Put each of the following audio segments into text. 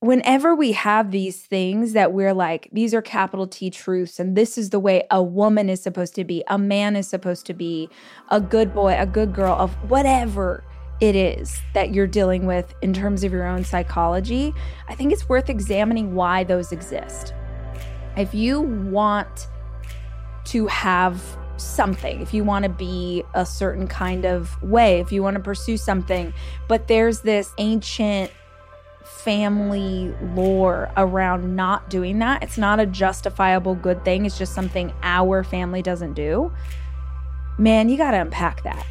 whenever we have these things that we're like, these are capital T truths, and this is the way a woman is supposed to be, a man is supposed to be, a good boy, a good girl, of whatever it is that you're dealing with in terms of your own psychology, I think it's worth examining why those exist. If you want to have something, if you want to be a certain kind of way, if you want to pursue something, but there's this ancient family lore around not doing that. It's not a justifiable good thing. It's just something our family doesn't do. Man, you got to unpack that.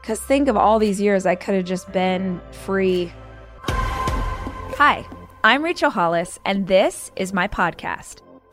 Because think of all these years I could have just been free. Hi, I'm Rachel Hollis, and this is my podcast.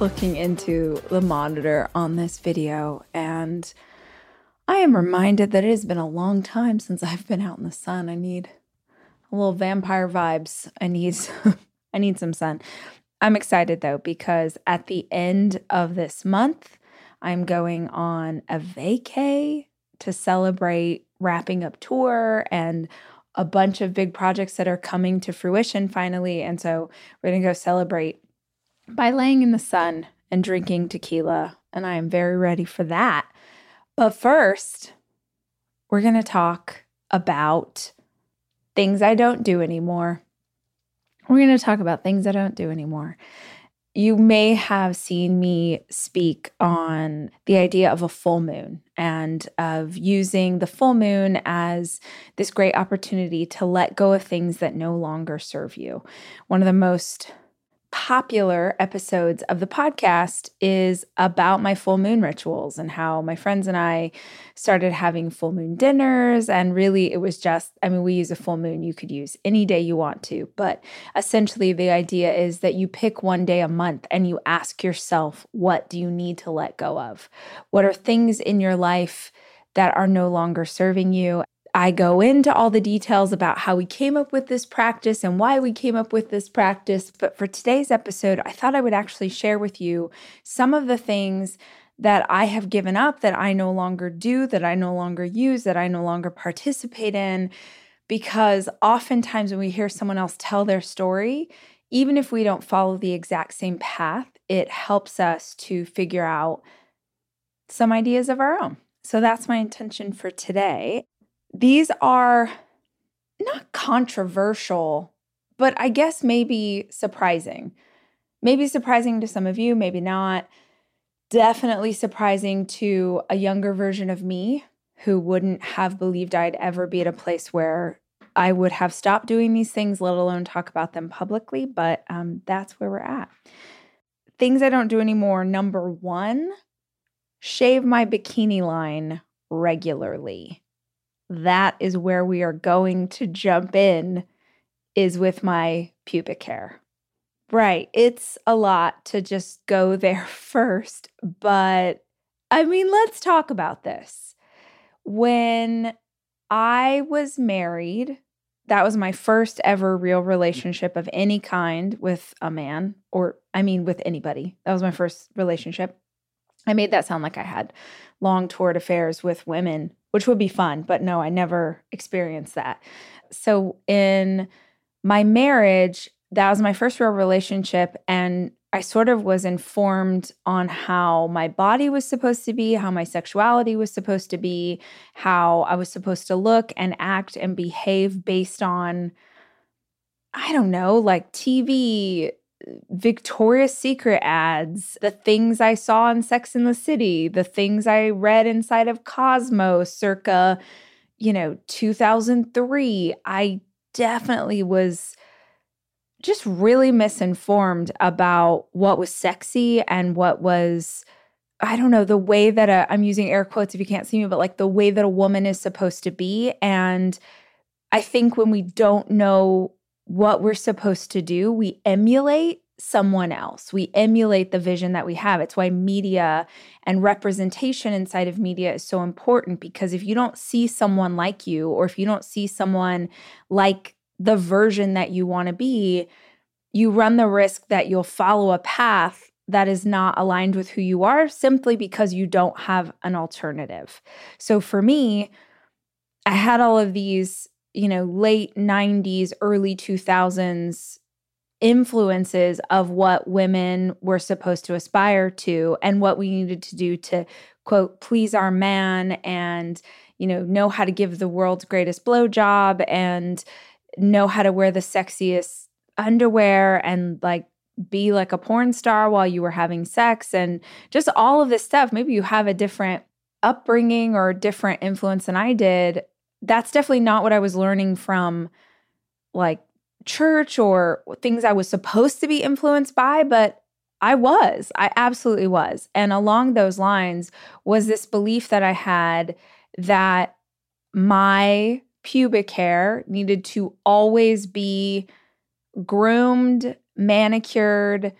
Looking into the monitor on this video, and I am reminded that it has been a long time since I've been out in the sun. I need a little vampire vibes. I need I need some sun. I'm excited though because at the end of this month, I'm going on a vacay to celebrate wrapping up tour and a bunch of big projects that are coming to fruition finally. And so we're going to go celebrate by laying in the sun and drinking tequila. And I am very ready for that. But first, we're going to talk about things I don't do anymore. We're going to talk about things I don't do anymore you may have seen me speak on the idea of a full moon and of using the full moon as this great opportunity to let go of things that no longer serve you. One of the most popular episodes of the podcast is about my full moon rituals and how my friends and I started having full moon dinners. And really, it was just, I mean, we use a full moon, you could use any day you want to. But essentially, the idea is that you pick one day a month and you ask yourself, what do you need to let go of? What are things in your life? That are no longer serving you. I go into all the details about how we came up with this practice and why we came up with this practice. But for today's episode, I thought I would actually share with you some of the things that I have given up, that I no longer do, that I no longer use, that I no longer participate in. Because oftentimes when we hear someone else tell their story, even if we don't follow the exact same path, it helps us to figure out some ideas of our own. So that's my intention for today these are not controversial, but I guess maybe surprising. Maybe surprising to some of you, maybe not. Definitely surprising to a younger version of me who wouldn't have believed I'd ever be at a place where I would have stopped doing these things, let alone talk about them publicly. But um, that's where we're at. Things I don't do anymore. Number one, shave my bikini line regularly that is where we are going to jump in is with my pubic hair. Right. It's a lot to just go there first, but I mean, let's talk about this. When I was married, that was my first ever real relationship of any kind with a man, or I mean, with anybody. That was my first relationship. I made that sound like I had long toured affairs with women which would be fun, but no, I never experienced that. So in my marriage, that was my first real relationship and I sort of was informed on how my body was supposed to be, how my sexuality was supposed to be, how I was supposed to look and act and behave based on I don't know, like TV Victoria's Secret ads, the things I saw in Sex in the City, the things I read inside of Cosmo circa, you know, 2003. I definitely was just really misinformed about what was sexy and what was I don't know, the way that i am using air quotes if you can't see me, but like the way that a woman is supposed to be. And I think when we don't know what we're supposed to do, we emulate someone else. We emulate the vision that we have. It's why media and representation inside of media is so important because if you don't see someone like you, or if you don't see someone like the version that you want to be, you run the risk that you'll follow a path that is not aligned with who you are simply because you don't have an alternative. So for me, I had all of these, you know, late 90s, early 2000s influences of what women were supposed to aspire to and what we needed to do to quote please our man and you know know how to give the world's greatest blowjob and know how to wear the sexiest underwear and like be like a porn star while you were having sex and just all of this stuff. Maybe you have a different upbringing or different influence than I did. That's definitely not what I was learning from like church or things I was supposed to be influenced by, but I was. I absolutely was. And along those lines was this belief that I had that my pubic hair needed to always be groomed manicured,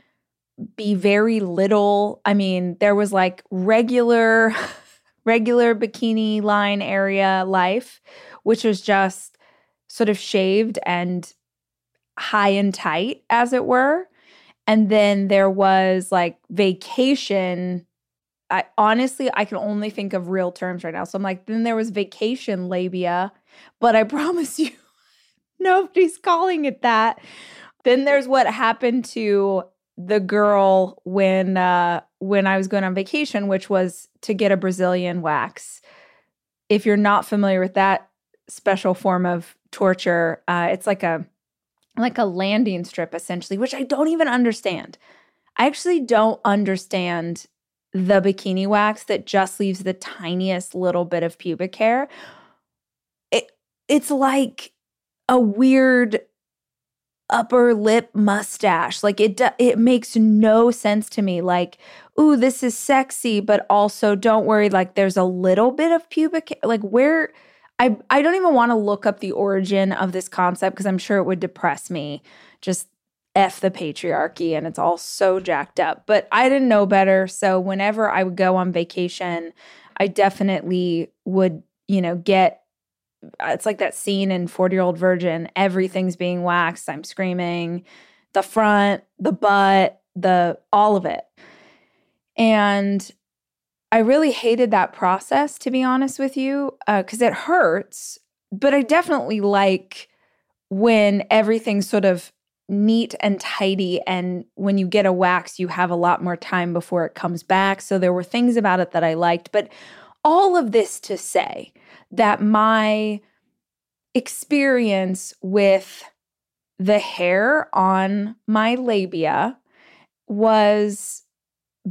be very little. I mean, there was like regular regular bikini line area life, which was just sort of shaved and high and tight as it were. And then there was like vacation I honestly I can only think of real terms right now. So I'm like, then there was vacation labia, but I promise you nobody's calling it that. Then there's what happened to the girl when uh when I was going on vacation, which was to get a Brazilian wax. If you're not familiar with that special form of torture, uh, it's like a like a landing strip essentially, which I don't even understand. I actually don't understand the bikini wax that just leaves the tiniest little bit of pubic hair. It it's like a weird upper lip mustache. Like it it makes no sense to me. Like, ooh, this is sexy, but also don't worry like there's a little bit of pubic like where I I don't even want to look up the origin of this concept because I'm sure it would depress me. Just F the patriarchy and it's all so jacked up. But I didn't know better. So whenever I would go on vacation, I definitely would, you know, get it's like that scene in 40 year old virgin everything's being waxed i'm screaming the front the butt the all of it. And i really hated that process to be honest with you because uh, it hurts but i definitely like when everything's sort of neat and tidy and when you get a wax you have a lot more time before it comes back. So there were things about it that i liked but all of this to say that my experience with the hair on my labia was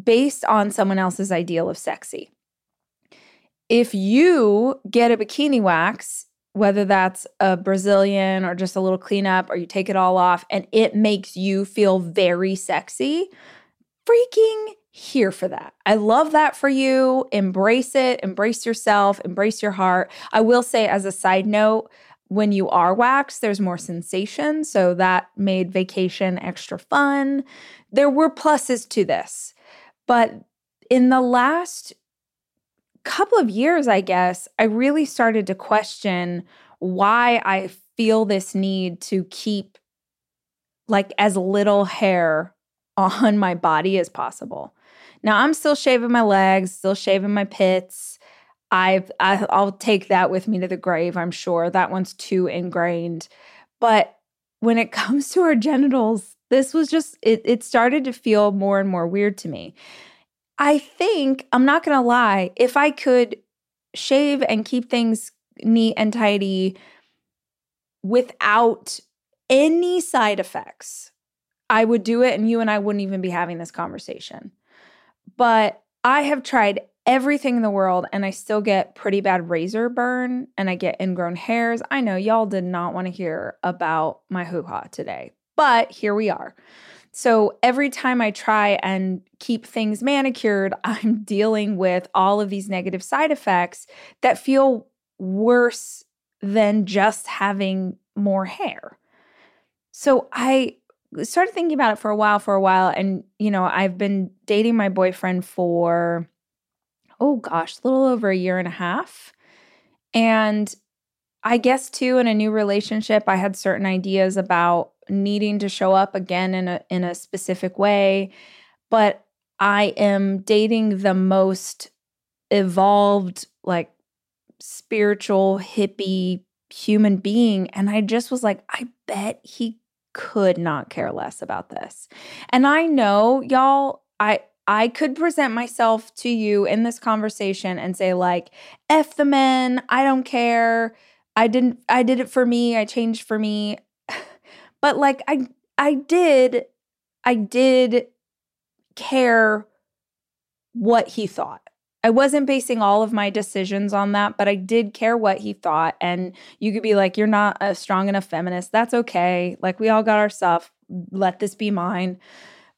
based on someone else's ideal of sexy. If you get a bikini wax, whether that's a Brazilian or just a little cleanup, or you take it all off and it makes you feel very sexy, freaking here for that. I love that for you. Embrace it, embrace yourself, embrace your heart. I will say, as a side note, when you are waxed, there's more sensation. So that made vacation extra fun. There were pluses to this. But in the last couple of years, I guess, I really started to question why I feel this need to keep like as little hair on my body as possible. Now I'm still shaving my legs, still shaving my pits. I've I, I'll take that with me to the grave. I'm sure that one's too ingrained. But when it comes to our genitals, this was just it. It started to feel more and more weird to me. I think I'm not gonna lie. If I could shave and keep things neat and tidy without any side effects, I would do it, and you and I wouldn't even be having this conversation. But I have tried everything in the world and I still get pretty bad razor burn and I get ingrown hairs. I know y'all did not want to hear about my hoo ha today, but here we are. So every time I try and keep things manicured, I'm dealing with all of these negative side effects that feel worse than just having more hair. So I started thinking about it for a while, for a while. And, you know, I've been dating my boyfriend for, oh gosh, a little over a year and a half. And I guess too, in a new relationship, I had certain ideas about needing to show up again in a in a specific way. But I am dating the most evolved, like spiritual, hippie human being. And I just was like, I bet he could not care less about this. And I know y'all, I I could present myself to you in this conversation and say like, F the men, I don't care. I didn't I did it for me. I changed for me. but like I I did I did care what he thought. I wasn't basing all of my decisions on that, but I did care what he thought. And you could be like, you're not a strong enough feminist. That's okay. Like, we all got our stuff. Let this be mine.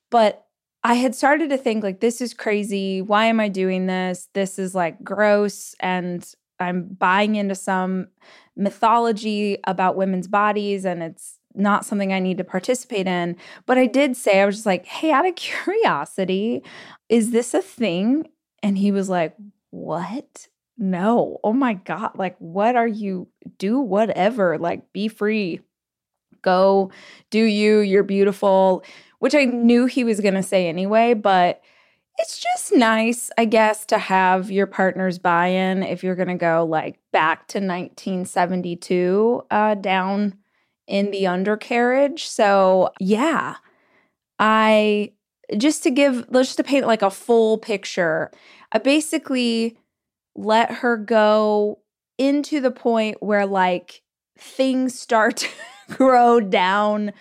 But I had started to think, like, this is crazy. Why am I doing this? This is like gross. And I'm buying into some mythology about women's bodies, and it's not something I need to participate in. But I did say, I was just like, hey, out of curiosity, is this a thing? And he was like, What? No. Oh my God. Like, what are you? Do whatever. Like, be free. Go do you. You're beautiful, which I knew he was going to say anyway. But it's just nice, I guess, to have your partner's buy in if you're going to go like back to 1972 uh, down in the undercarriage. So, yeah, I just to give, let's just to paint like a full picture, I basically let her go into the point where like things start to grow down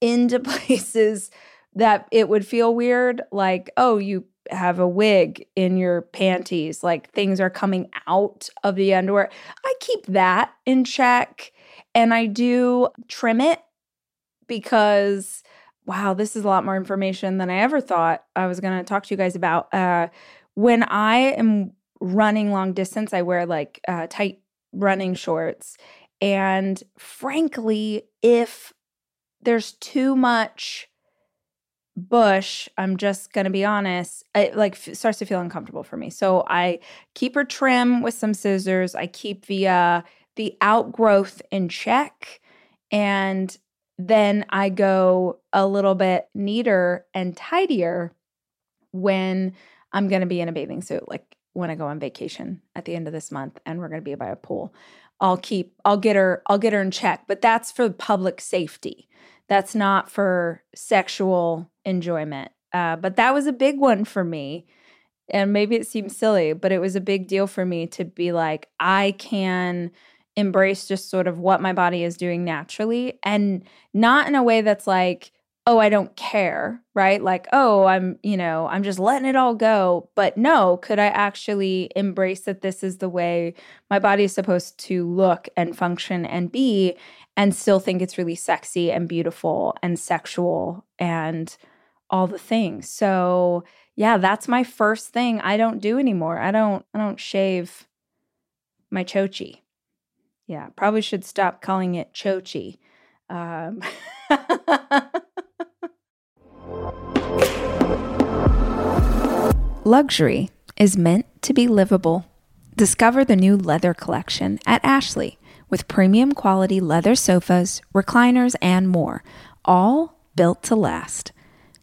into places that it would feel weird. Like, oh, you have a wig in your panties, like things are coming out of the underwear. I keep that in check and I do trim it because wow, this is a lot more information than I ever thought I was going to talk to you guys about. Uh, when I am running long distance, I wear like uh, tight running shorts. And frankly, if there's too much bush, I'm just going to be honest, it like f- starts to feel uncomfortable for me. So I keep her trim with some scissors. I keep the uh, the outgrowth in check and then I go a little bit neater and tidier when I'm going to be in a bathing suit, like when I go on vacation at the end of this month and we're going to be by a pool. I'll keep, I'll get her, I'll get her in check, but that's for public safety. That's not for sexual enjoyment. Uh, but that was a big one for me. And maybe it seems silly, but it was a big deal for me to be like, I can embrace just sort of what my body is doing naturally and not in a way that's like, oh, I don't care, right? Like, oh, I'm, you know, I'm just letting it all go. But no, could I actually embrace that this is the way my body is supposed to look and function and be and still think it's really sexy and beautiful and sexual and all the things. So, yeah, that's my first thing I don't do anymore. I don't I don't shave my chochi. Yeah, probably should stop calling it chochi. Um, Luxury is meant to be livable. Discover the new leather collection at Ashley with premium quality leather sofas, recliners, and more, all built to last.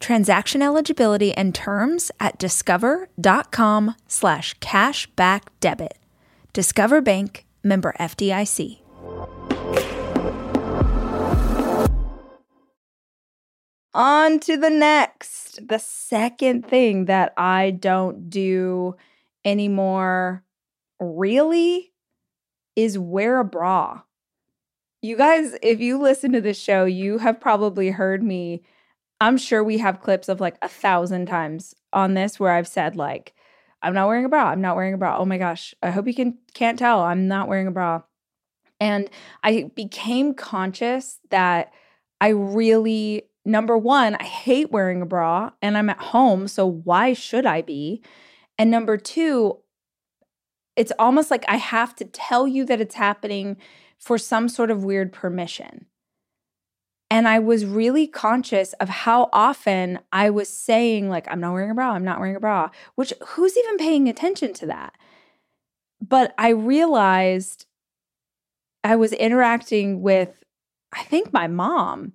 Transaction eligibility and terms at discover.com slash cashback debit. Discover Bank, member FDIC. On to the next. The second thing that I don't do anymore really is wear a bra. You guys, if you listen to this show, you have probably heard me. I'm sure we have clips of like a thousand times on this where I've said, like, I'm not wearing a bra. I'm not wearing a bra. Oh my gosh. I hope you can can't tell. I'm not wearing a bra. And I became conscious that I really number 1, I hate wearing a bra and I'm at home, so why should I be? And number 2, it's almost like I have to tell you that it's happening for some sort of weird permission. And I was really conscious of how often I was saying, like, I'm not wearing a bra, I'm not wearing a bra, which who's even paying attention to that? But I realized I was interacting with, I think, my mom.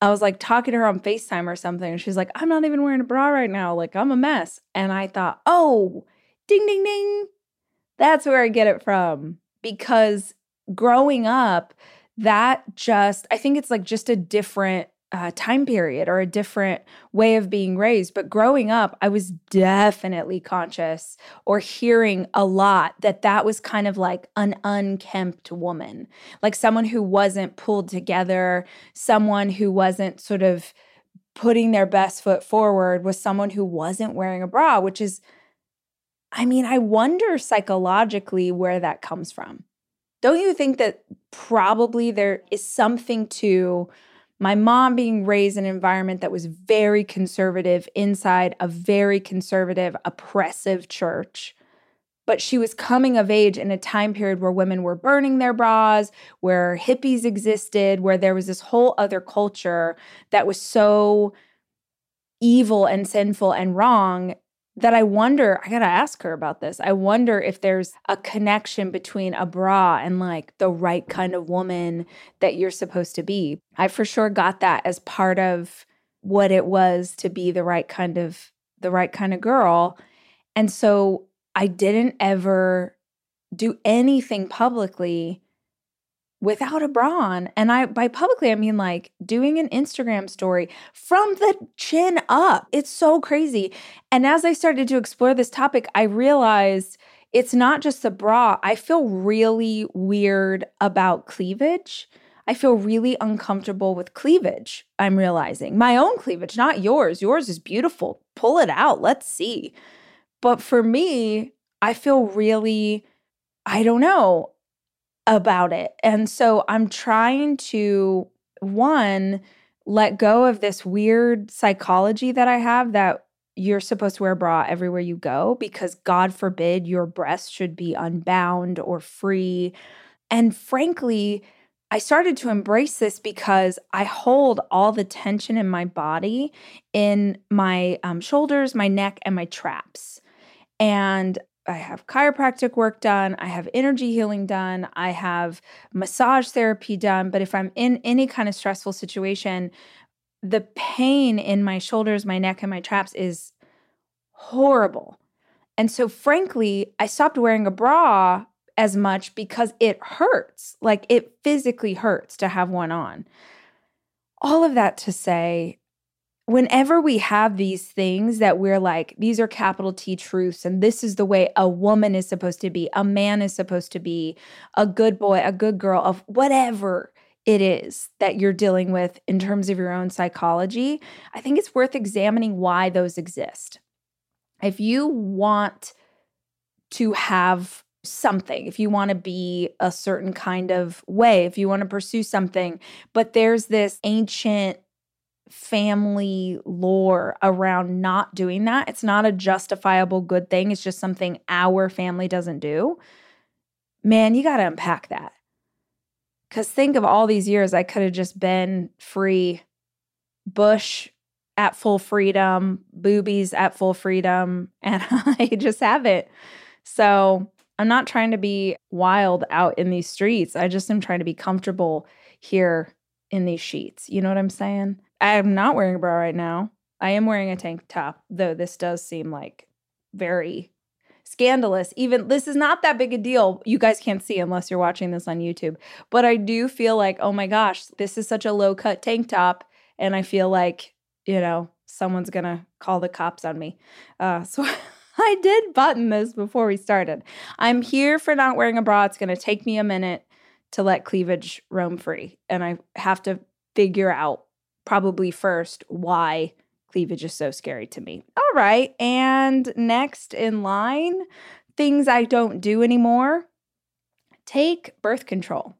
I was like talking to her on FaceTime or something. And she's like, I'm not even wearing a bra right now. Like, I'm a mess. And I thought, oh, ding, ding, ding. That's where I get it from. Because growing up, that just, I think it's like just a different uh, time period or a different way of being raised. But growing up, I was definitely conscious or hearing a lot that that was kind of like an unkempt woman, like someone who wasn't pulled together, someone who wasn't sort of putting their best foot forward, was someone who wasn't wearing a bra, which is I mean, I wonder psychologically where that comes from. Don't you think that probably there is something to my mom being raised in an environment that was very conservative inside a very conservative, oppressive church? But she was coming of age in a time period where women were burning their bras, where hippies existed, where there was this whole other culture that was so evil and sinful and wrong that I wonder, I got to ask her about this. I wonder if there's a connection between a bra and like the right kind of woman that you're supposed to be. I for sure got that as part of what it was to be the right kind of the right kind of girl. And so I didn't ever do anything publicly without a bra on. And I by publicly I mean like doing an Instagram story from the chin up. It's so crazy. And as I started to explore this topic, I realized it's not just the bra. I feel really weird about cleavage. I feel really uncomfortable with cleavage. I'm realizing my own cleavage, not yours. Yours is beautiful. Pull it out. Let's see. But for me, I feel really I don't know about it. And so I'm trying to, one, let go of this weird psychology that I have that you're supposed to wear a bra everywhere you go because God forbid your breasts should be unbound or free. And frankly, I started to embrace this because I hold all the tension in my body in my um, shoulders, my neck, and my traps. And I have chiropractic work done, I have energy healing done, I have massage therapy done, but if I'm in any kind of stressful situation, the pain in my shoulders, my neck and my traps is horrible. And so frankly, I stopped wearing a bra as much because it hurts. Like it physically hurts to have one on. All of that to say, whenever we have these things that we're like, these are capital T truths, and this is the way a woman is supposed to be, a man is supposed to be, a good boy, a good girl, of whatever it is that you're dealing with in terms of your own psychology, I think it's worth examining why those exist. If you want to have something, if you want to be a certain kind of way, if you want to pursue something, but there's this ancient family lore around not doing that. It's not a justifiable good thing. It's just something our family doesn't do. Man, you got to unpack that. Because think of all these years I could have just been free, bush at full freedom, boobies at full freedom, and I just haven't. So I'm not trying to be wild out in these streets. I just am trying to be comfortable here in these sheets. You know what I'm saying? I'm not wearing a bra right now. I am wearing a tank top, though this does seem like very scandalous. Even this is not that big a deal. You guys can't see unless you're watching this on YouTube. But I do feel like, oh my gosh, this is such a low cut tank top. And I feel like, you know, someone's going to call the cops on me. Uh, so I did button this before we started. I'm here for not wearing a bra. It's going to take me a minute to let cleavage roam free. And I have to figure out probably first why cleavage is so scary to me. All right. And next in line, things I don't do anymore take birth control.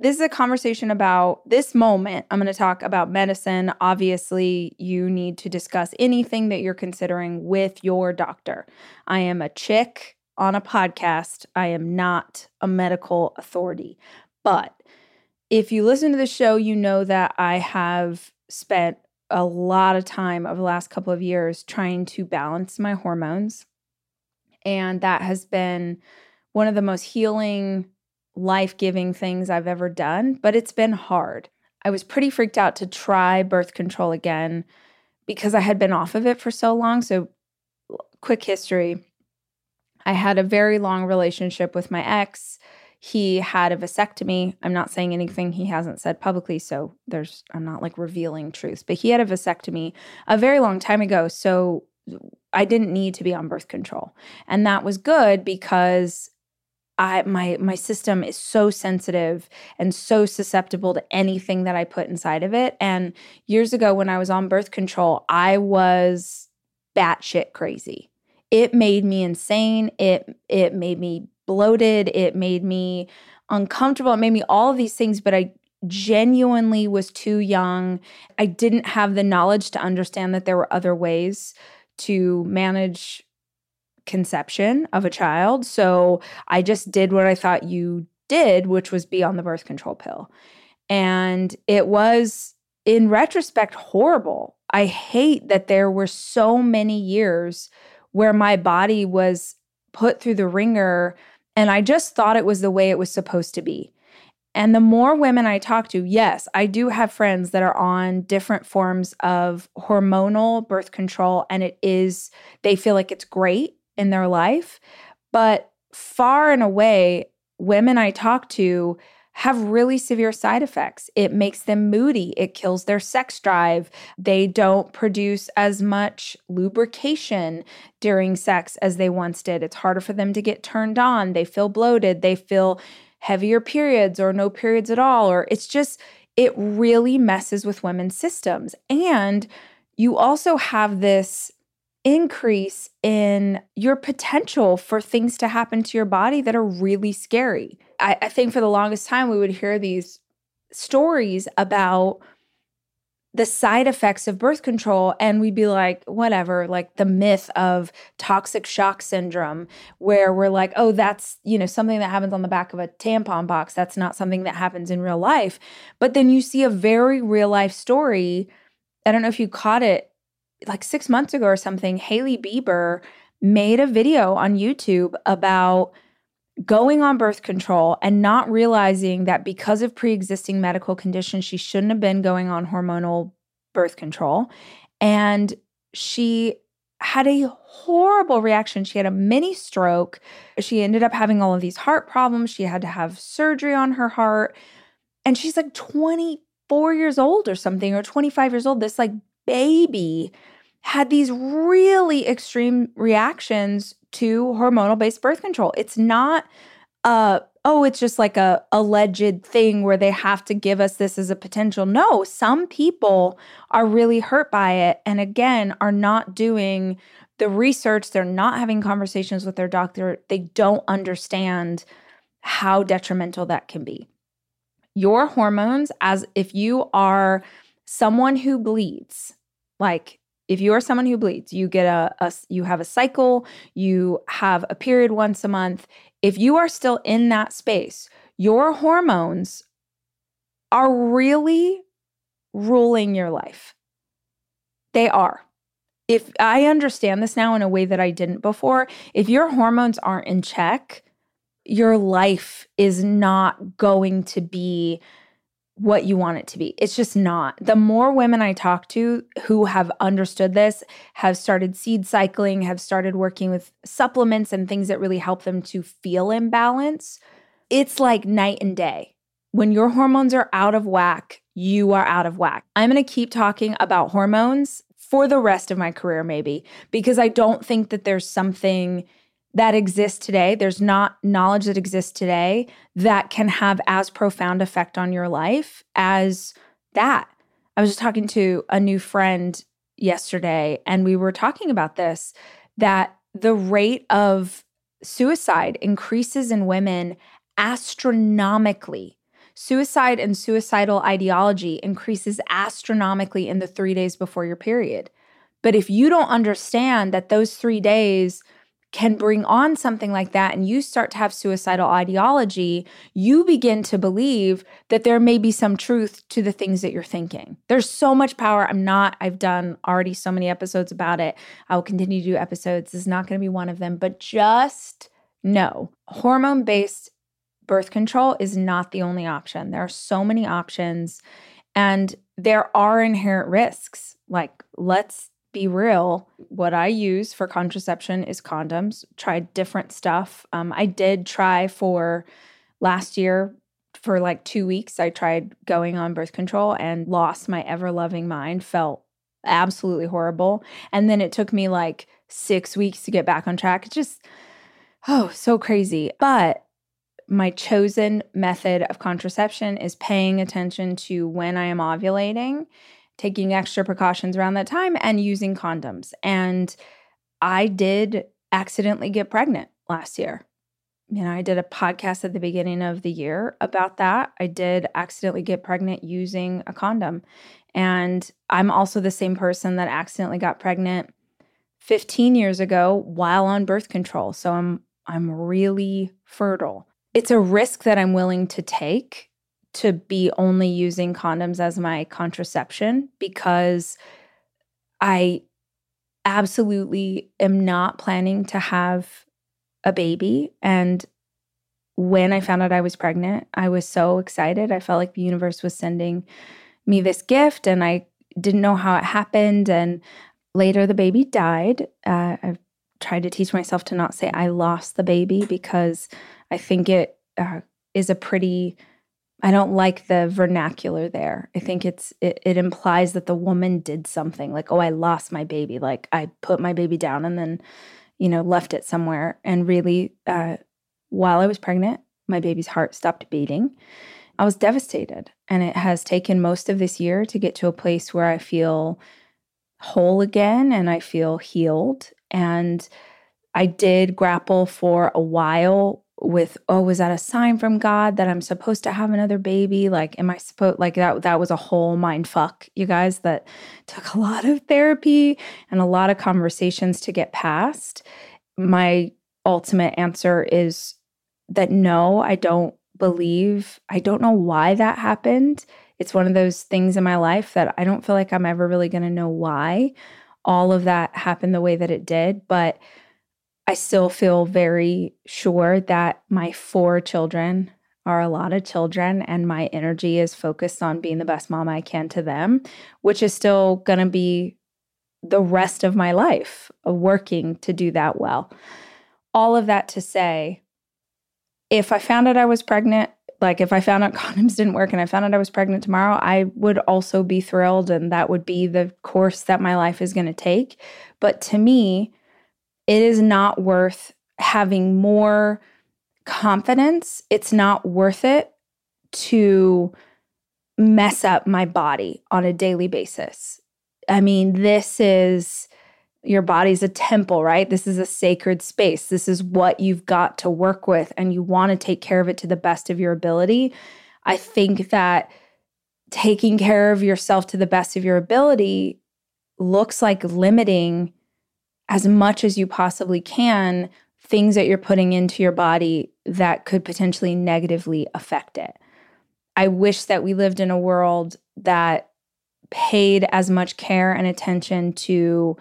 This is a conversation about this moment. I'm going to talk about medicine. Obviously, you need to discuss anything that you're considering with your doctor. I am a chick on a podcast. I am not a medical authority. But if you listen to the show, you know that I have spent a lot of time over the last couple of years trying to balance my hormones. And that has been one of the most healing, life giving things I've ever done, but it's been hard. I was pretty freaked out to try birth control again because I had been off of it for so long. So, quick history I had a very long relationship with my ex he had a vasectomy. I'm not saying anything he hasn't said publicly, so there's I'm not like revealing truths, but he had a vasectomy a very long time ago, so I didn't need to be on birth control. And that was good because I my my system is so sensitive and so susceptible to anything that I put inside of it. And years ago when I was on birth control, I was batshit crazy. It made me insane. It it made me bloated. It made me uncomfortable. It made me all of these things, but I genuinely was too young. I didn't have the knowledge to understand that there were other ways to manage conception of a child. So I just did what I thought you did, which was be on the birth control pill. And it was, in retrospect, horrible. I hate that there were so many years where my body was put through the ringer and I just thought it was the way it was supposed to be. And the more women I talk to, yes, I do have friends that are on different forms of hormonal birth control, and it is, they feel like it's great in their life. But far and away, women I talk to have really severe side effects. It makes them moody, it kills their sex drive. They don't produce as much lubrication during sex as they once did. It's harder for them to get turned on. They feel bloated, they feel heavier periods or no periods at all or it's just it really messes with women's systems. And you also have this increase in your potential for things to happen to your body that are really scary. I, I think for the longest time, we would hear these stories about the side effects of birth control and we'd be like whatever like the myth of toxic shock syndrome where we're like oh that's you know something that happens on the back of a tampon box. That's not something that happens in real life. But then you see a very real life story. I don't know if you caught it like 6 months ago or something Hailey Bieber made a video on YouTube about going on birth control and not realizing that because of pre-existing medical conditions she shouldn't have been going on hormonal birth control. And she had a horrible reaction. She had a mini stroke. She ended up having all of these heart problems. She had to have surgery on her heart. And she's like 24 years old or something or 25 years old. This like baby had these really extreme reactions to hormonal based birth control. It's not uh oh it's just like a alleged thing where they have to give us this as a potential. No, some people are really hurt by it and again are not doing the research, they're not having conversations with their doctor. They don't understand how detrimental that can be. Your hormones as if you are someone who bleeds, like if you are someone who bleeds, you get a, a you have a cycle, you have a period once a month. If you are still in that space, your hormones are really ruling your life. They are. If I understand this now in a way that I didn't before, if your hormones aren't in check, your life is not going to be what you want it to be. It's just not. The more women I talk to who have understood this, have started seed cycling, have started working with supplements and things that really help them to feel in balance, it's like night and day. When your hormones are out of whack, you are out of whack. I'm going to keep talking about hormones for the rest of my career, maybe, because I don't think that there's something that exists today. There's not knowledge that exists today that can have as profound effect on your life as that. I was just talking to a new friend yesterday and we were talking about this that the rate of suicide increases in women astronomically. Suicide and suicidal ideology increases astronomically in the 3 days before your period. But if you don't understand that those 3 days can bring on something like that and you start to have suicidal ideology, you begin to believe that there may be some truth to the things that you're thinking. There's so much power. I'm not, I've done already so many episodes about it. I will continue to do episodes. This is not going to be one of them, but just know hormone based birth control is not the only option. There are so many options and there are inherent risks. Like, let's be real, what I use for contraception is condoms. Tried different stuff. Um, I did try for last year for like two weeks. I tried going on birth control and lost my ever loving mind. Felt absolutely horrible. And then it took me like six weeks to get back on track. It's just, oh, so crazy. But my chosen method of contraception is paying attention to when I am ovulating taking extra precautions around that time and using condoms. And I did accidentally get pregnant last year. You know, I did a podcast at the beginning of the year about that. I did accidentally get pregnant using a condom. And I'm also the same person that accidentally got pregnant 15 years ago while on birth control. So I'm I'm really fertile. It's a risk that I'm willing to take to be only using condoms as my contraception because I absolutely am not planning to have a baby. And when I found out I was pregnant, I was so excited. I felt like the universe was sending me this gift, and I didn't know how it happened. And later, the baby died. Uh, I've tried to teach myself to not say I lost the baby because I think it uh, is a pretty I don't like the vernacular there. I think it's it, it, implies that the woman did something like, oh, I lost my baby. Like I put my baby down and then, you know, left it somewhere. And really, uh, while I was pregnant, my baby's heart stopped beating. I was devastated. And it has taken most of this year to get to a place where I feel whole again and I feel healed. And I did grapple for a while with oh was that a sign from god that i'm supposed to have another baby? Like am i supposed like that that was a whole mind fuck you guys that took a lot of therapy and a lot of conversations to get past. My ultimate answer is that no i don't believe i don't know why that happened. It's one of those things in my life that i don't feel like i'm ever really going to know why all of that happened the way that it did but I still feel very sure that my four children are a lot of children and my energy is focused on being the best mom I can to them, which is still going to be the rest of my life working to do that well. All of that to say, if I found out I was pregnant, like if I found out condoms didn't work and I found out I was pregnant tomorrow, I would also be thrilled and that would be the course that my life is going to take. But to me, it is not worth having more confidence. It's not worth it to mess up my body on a daily basis. I mean, this is your body's a temple, right? This is a sacred space. This is what you've got to work with, and you want to take care of it to the best of your ability. I think that taking care of yourself to the best of your ability looks like limiting as much as you possibly can things that you're putting into your body that could potentially negatively affect it. I wish that we lived in a world that paid as much care and attention to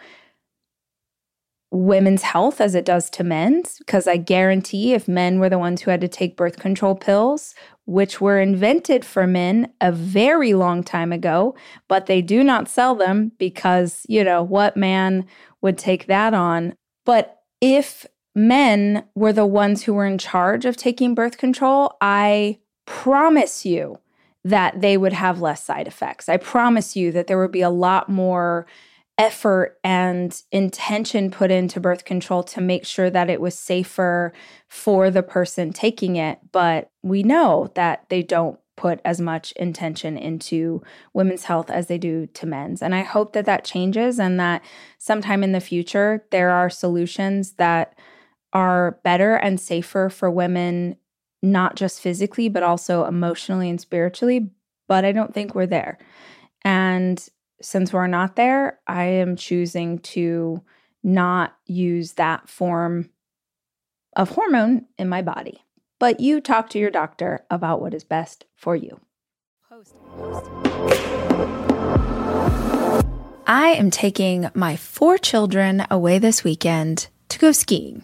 women's health as it does to men's because I guarantee if men were the ones who had to take birth control pills, which were invented for men a very long time ago, but they do not sell them because, you know, what man would take that on? But if men were the ones who were in charge of taking birth control, I promise you that they would have less side effects. I promise you that there would be a lot more effort and intention put into birth control to make sure that it was safer for the person taking it. But we know that they don't put as much intention into women's health as they do to men's. And I hope that that changes and that sometime in the future there are solutions that are better and safer for women not just physically, but also emotionally and spiritually. But I don't think we're there. And since we're not there, I am choosing to not use that form of hormone in my body. But you talk to your doctor about what is best for you. I am taking my four children away this weekend to go skiing.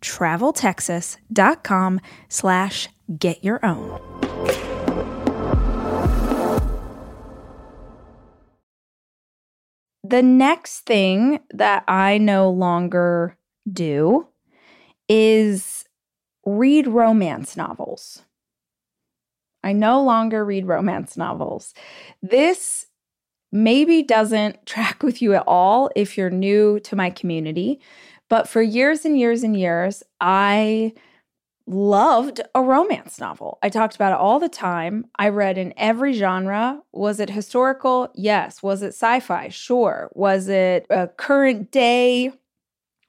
traveltexas.com slash get your own. The next thing that I no longer do is read romance novels. I no longer read romance novels. This maybe doesn't track with you at all if you're new to my community, but for years and years and years, I loved a romance novel. I talked about it all the time. I read in every genre. Was it historical? Yes. Was it sci fi? Sure. Was it a current day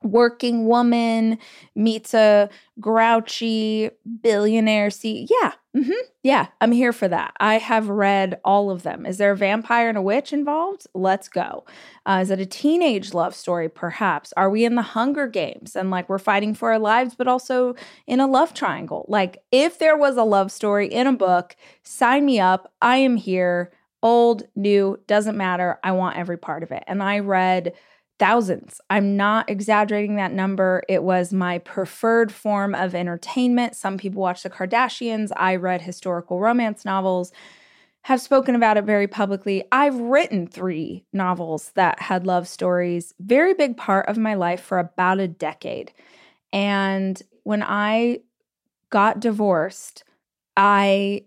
working woman meets a grouchy billionaire see yeah mm-hmm, yeah i'm here for that. I have read all of them. Is there a vampire and a witch involved? Let's go. Uh, is it a teenage love story perhaps? Are we in the hunger games and like we're fighting for our lives but also in a love triangle? Like if there was a love story in a book sign me up. I am here. Old new doesn't matter. I want every part of it. And i read thousands. I'm not exaggerating that number. It was my preferred form of entertainment. Some people watch the Kardashians. I read historical romance novels, have spoken about it very publicly. I've written three novels that had love stories, very big part of my life for about a decade. And when I got divorced, I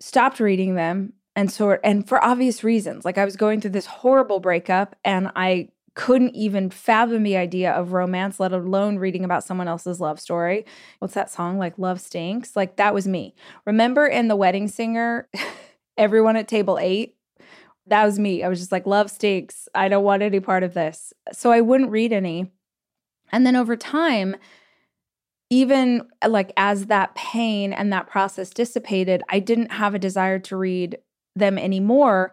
stopped reading them and sort and for obvious reasons like i was going through this horrible breakup and i couldn't even fathom the idea of romance, let alone reading about someone else's love story. What's that song? Like Love Stinks? Like that was me. Remember in The Wedding Singer, everyone at table eight? That was me. I was just like, Love stinks. I don't want any part of this. So I wouldn't read any. And then over time, even like as that pain and that process dissipated, I didn't have a desire to read them anymore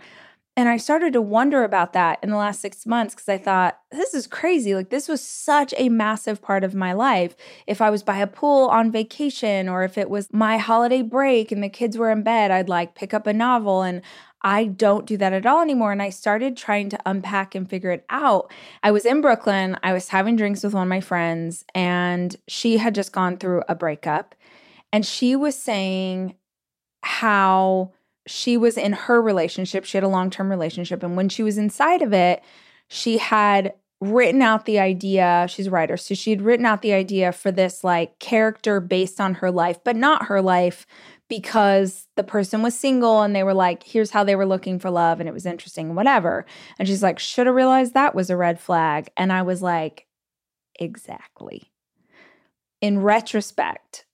and I started to wonder about that in the last six months because I thought, this is crazy. Like, this was such a massive part of my life. If I was by a pool on vacation or if it was my holiday break and the kids were in bed, I'd like pick up a novel. And I don't do that at all anymore. And I started trying to unpack and figure it out. I was in Brooklyn, I was having drinks with one of my friends, and she had just gone through a breakup. And she was saying how she was in her relationship. She had a long term relationship. And when she was inside of it, she had written out the idea. She's a writer. So she had written out the idea for this like character based on her life, but not her life because the person was single and they were like, here's how they were looking for love and it was interesting, whatever. And she's like, should have realized that was a red flag. And I was like, exactly. In retrospect,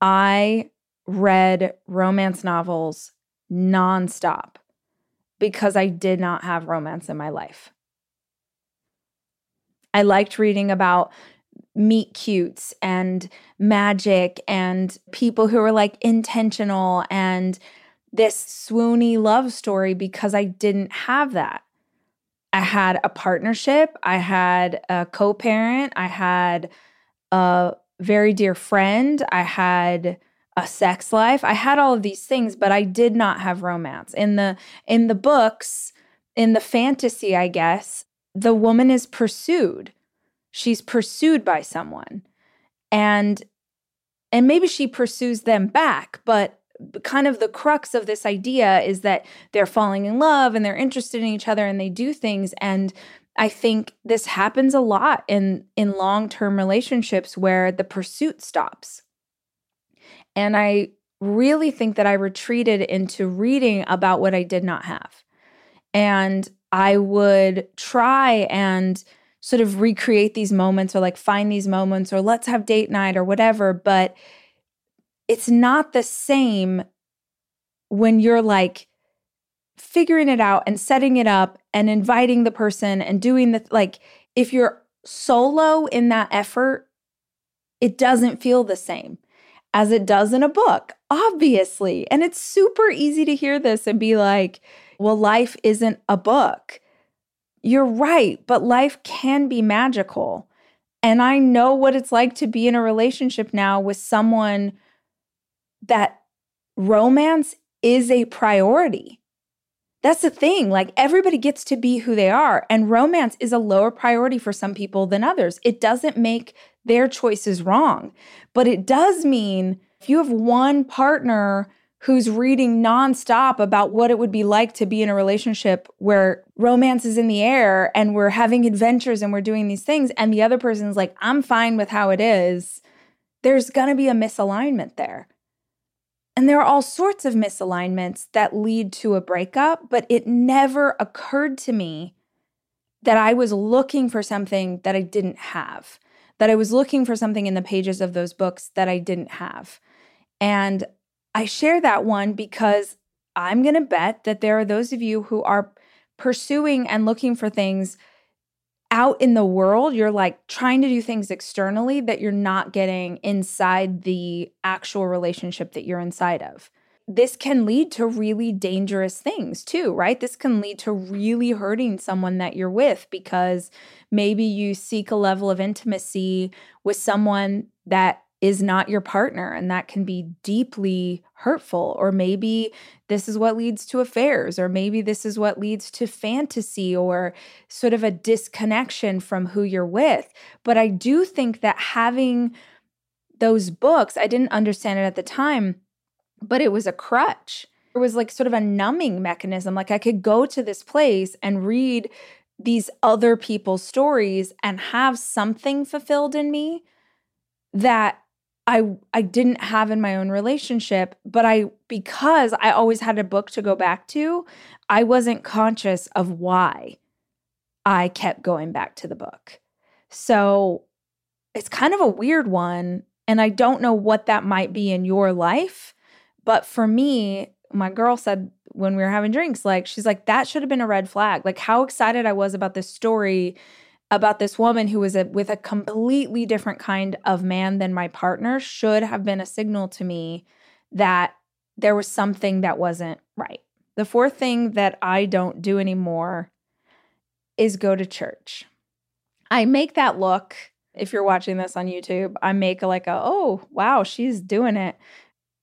I read romance novels nonstop because I did not have romance in my life. I liked reading about meet cutes and magic and people who were like intentional and this swoony love story because I didn't have that. I had a partnership, I had a co parent, I had a very dear friend, I had a sex life. I had all of these things, but I did not have romance. In the in the books, in the fantasy, I guess, the woman is pursued. She's pursued by someone. And and maybe she pursues them back, but kind of the crux of this idea is that they're falling in love and they're interested in each other and they do things and I think this happens a lot in in long-term relationships where the pursuit stops and I really think that I retreated into reading about what I did not have. And I would try and sort of recreate these moments or like find these moments or let's have date night or whatever. But it's not the same when you're like figuring it out and setting it up and inviting the person and doing the like, if you're solo in that effort, it doesn't feel the same as it does in a book, obviously. And it's super easy to hear this and be like, well, life isn't a book. You're right, but life can be magical. And I know what it's like to be in a relationship now with someone that romance is a priority. That's the thing. Like everybody gets to be who they are, and romance is a lower priority for some people than others. It doesn't make their choice is wrong, but it does mean if you have one partner who's reading nonstop about what it would be like to be in a relationship where romance is in the air and we're having adventures and we're doing these things, and the other person's like, I'm fine with how it is, there's gonna be a misalignment there. And there are all sorts of misalignments that lead to a breakup, but it never occurred to me that I was looking for something that I didn't have, that I was looking for something in the pages of those books that I didn't have. And I share that one because I'm going to bet that there are those of you who are pursuing and looking for things out in the world, you're like trying to do things externally that you're not getting inside the actual relationship that you're inside of. This can lead to really dangerous things too, right? This can lead to really hurting someone that you're with because maybe you seek a level of intimacy with someone that is not your partner and that can be deeply hurtful or maybe this is what leads to affairs or maybe this is what leads to fantasy or sort of a disconnection from who you're with but i do think that having those books i didn't understand it at the time but it was a crutch it was like sort of a numbing mechanism like i could go to this place and read these other people's stories and have something fulfilled in me that I I didn't have in my own relationship, but I because I always had a book to go back to, I wasn't conscious of why I kept going back to the book. So it's kind of a weird one and I don't know what that might be in your life, but for me, my girl said when we were having drinks like she's like that should have been a red flag. Like how excited I was about this story about this woman who was a, with a completely different kind of man than my partner should have been a signal to me that there was something that wasn't right. The fourth thing that I don't do anymore is go to church. I make that look. If you're watching this on YouTube, I make like a, oh, wow, she's doing it.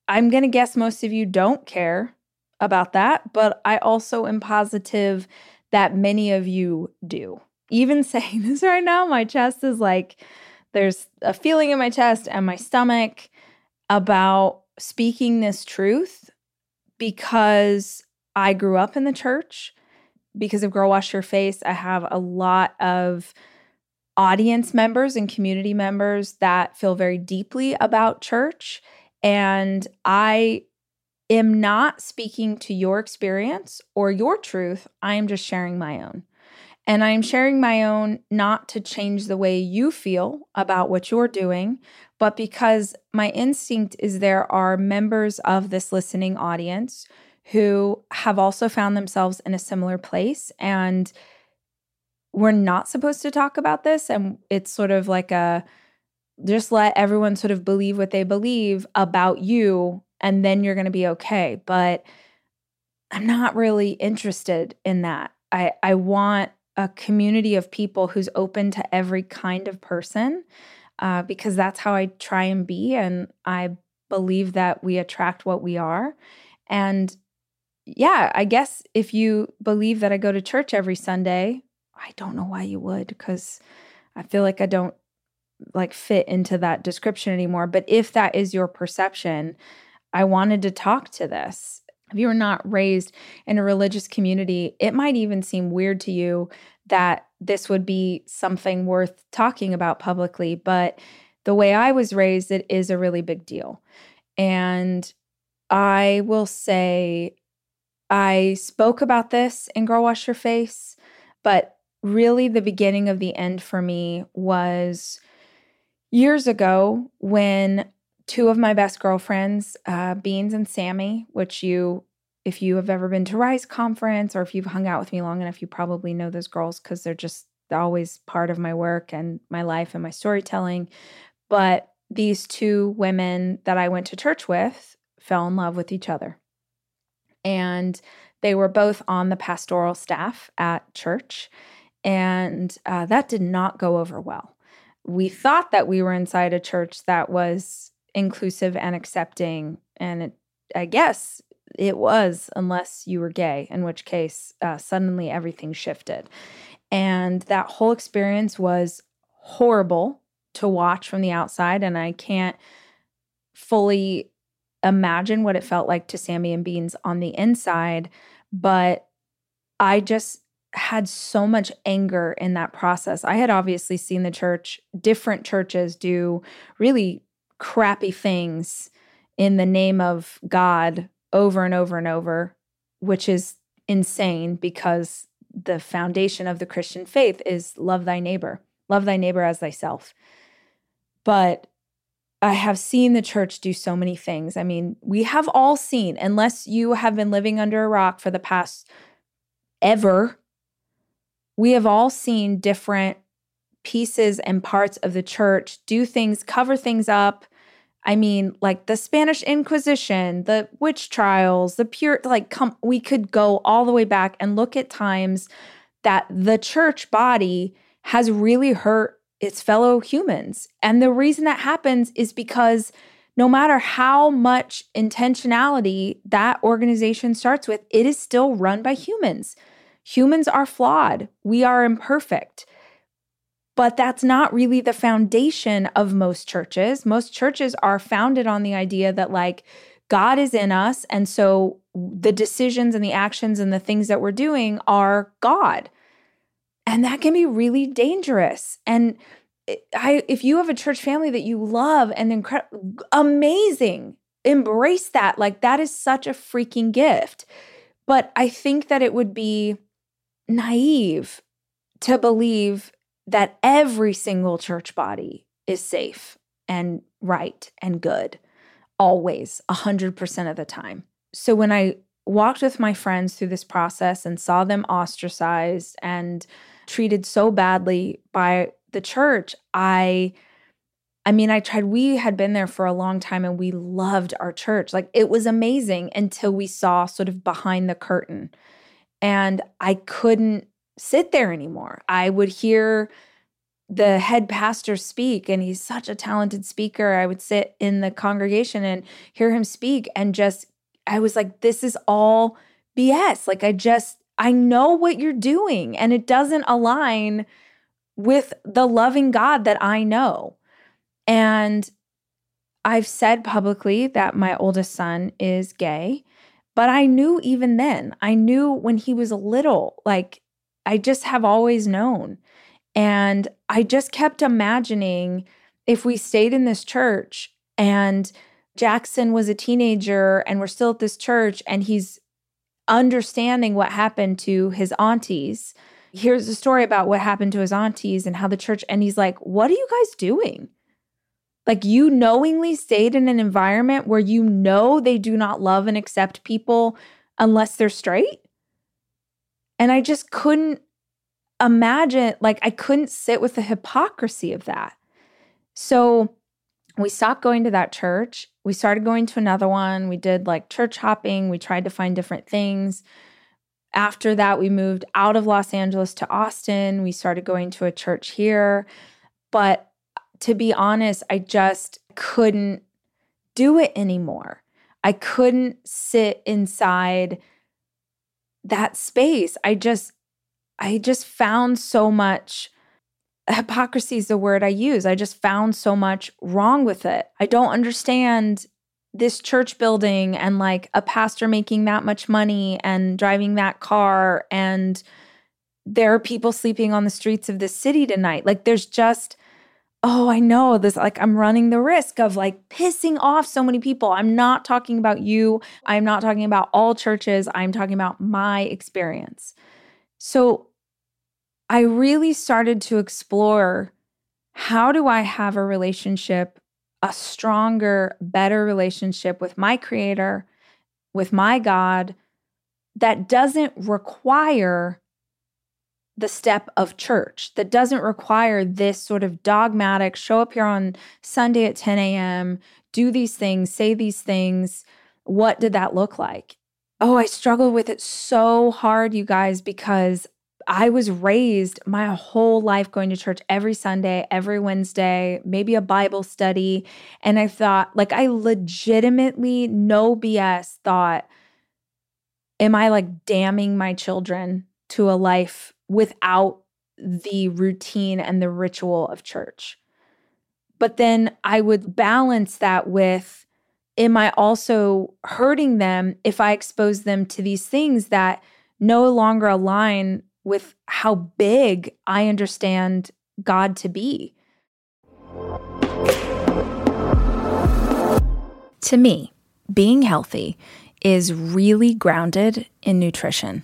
I'm going to guess most of you don't care about that, but I also am positive that many of you do even saying this right now, my chest is like, there's a feeling in my chest and my stomach about speaking this truth because I grew up in the church. Because of Girl Wash Your Face, I have a lot of audience members and community members that feel very deeply about church. And I am not speaking to your experience or your truth. I am just sharing my own. And I'm sharing my own not to change the way you feel about what you're doing, but because my instinct is there are members of this listening audience who have also found themselves in a similar place. And we're not supposed to talk about this. And it's sort of like a just let everyone sort of believe what they believe about you, and then you're going to be okay. But I'm not really interested in that. I, I want a community of people who's open to every kind of person uh, because that's how I try and be. And I believe that we attract what we are. And yeah, I guess if you believe that I go to church every Sunday, I don't know why you would because I feel like I don't like fit into that description anymore. But if that is your perception, I wanted to talk to this if you were not raised in a religious community, it might even seem weird to you that this would be something worth talking about publicly. But the way I was raised, it is a really big deal. And I will say, I spoke about this in Girl Wash Your Face, but really the beginning of the end for me was years ago when two of my best girlfriends, uh, Beans and Sammy, which you, if you have ever been to Rise Conference or if you've hung out with me long enough, you probably know those girls because they're just always part of my work and my life and my storytelling. But these two women that I went to church with fell in love with each other. And they were both on the pastoral staff at church. And uh, that did not go over well. We thought that we were inside a church that was inclusive and accepting. And it, I guess it was, unless you were gay, in which case uh, suddenly everything shifted. And that whole experience was horrible to watch from the outside. And I can't fully imagine what it felt like to Sammy and Beans on the inside. But I just had so much anger in that process. I had obviously seen the church, different churches do really crappy things in the name of God over and over and over, which is insane because the foundation of the Christian faith is love thy neighbor, love thy neighbor as thyself. But I have seen the church do so many things. I mean, we have all seen, unless you have been living under a rock for the past ever, we have all seen different pieces and parts of the church do things, cover things up. I mean, like the Spanish Inquisition, the witch trials, the pure, like, come, we could go all the way back and look at times that the church body has really hurt its fellow humans. And the reason that happens is because no matter how much intentionality that organization starts with, it is still run by humans. Humans are flawed, we are imperfect. But that's not really the foundation of most churches. Most churches are founded on the idea that, like, God is in us. And so the decisions and the actions and the things that we're doing are God. And that can be really dangerous. And I, if you have a church family that you love and incredible, amazing, embrace that. Like that is such a freaking gift. But I think that it would be naive to believe that every single church body is safe and right and good always, 100% of the time. So when I walked with my friends through this process and saw them ostracized and treated so badly by the church, I I mean, I tried, we had been there for a long time and we loved our church. Like it was amazing until we saw sort of behind the curtain. And I couldn't sit there anymore. I would hear the head pastor speak, and he's such a talented speaker. I would sit in the congregation and hear him speak, and just, I was like, this is all BS. Like, I just, I know what you're doing, and it doesn't align with the loving God that I know. And I've said publicly that my oldest son is gay, but I knew even then, I knew when he was a little, like I just have always known. And I just kept imagining if we stayed in this church and Jackson was a teenager and we're still at this church and he's understanding what happened to his aunties. Here's a story about what happened to his aunties and how the church, and he's like, What are you guys doing? Like, you knowingly stayed in an environment where you know they do not love and accept people unless they're straight. And I just couldn't imagine, like, I couldn't sit with the hypocrisy of that. So we stopped going to that church. We started going to another one. We did like church hopping. We tried to find different things. After that, we moved out of Los Angeles to Austin. We started going to a church here. But to be honest, I just couldn't do it anymore. I couldn't sit inside that space. I just I just found so much hypocrisy is the word I use. I just found so much wrong with it. I don't understand this church building and like a pastor making that much money and driving that car and there are people sleeping on the streets of this city tonight like there's just oh i know this like i'm running the risk of like pissing off so many people. I'm not talking about you. I'm not talking about all churches. I'm talking about my experience. So i really started to explore how do i have a relationship a stronger, better relationship with my creator, with my God, that doesn't require the step of church, that doesn't require this sort of dogmatic show up here on Sunday at 10 a.m., do these things, say these things. What did that look like? Oh, I struggled with it so hard, you guys, because I was raised my whole life going to church every Sunday, every Wednesday, maybe a Bible study. And I thought, like, I legitimately, no BS, thought, am I like damning my children to a life without the routine and the ritual of church? But then I would balance that with, am I also hurting them if I expose them to these things that no longer align with how big I understand God to be. To me, being healthy is really grounded in nutrition.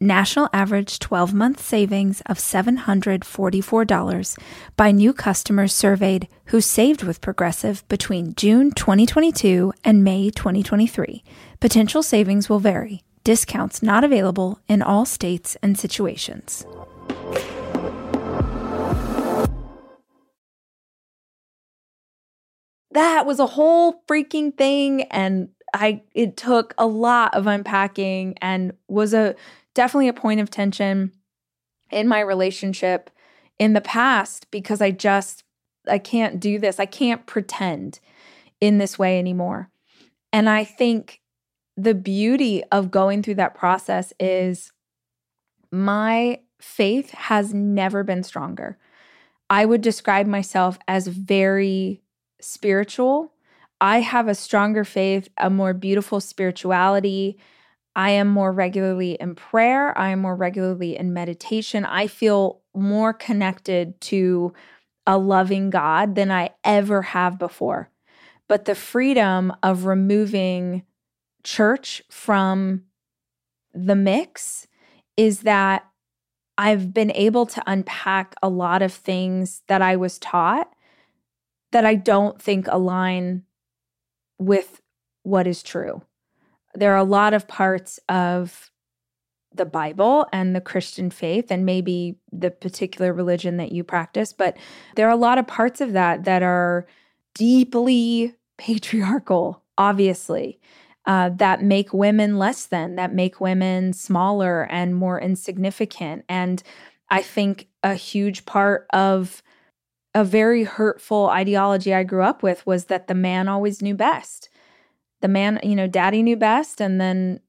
National average 12 month savings of $744 by new customers surveyed who saved with Progressive between June 2022 and May 2023. Potential savings will vary. Discounts not available in all states and situations. That was a whole freaking thing and I it took a lot of unpacking and was a definitely a point of tension in my relationship in the past because I just I can't do this. I can't pretend in this way anymore. And I think the beauty of going through that process is my faith has never been stronger. I would describe myself as very spiritual. I have a stronger faith, a more beautiful spirituality, I am more regularly in prayer. I am more regularly in meditation. I feel more connected to a loving God than I ever have before. But the freedom of removing church from the mix is that I've been able to unpack a lot of things that I was taught that I don't think align with what is true there are a lot of parts of the Bible and the Christian faith, and maybe the particular religion that you practice, but there are a lot of parts of that that are deeply patriarchal, obviously, uh, that make women less than, that make women smaller and more insignificant. And I think a huge part of a very hurtful ideology I grew up with was that the man always knew best the man, you know, daddy knew best. And then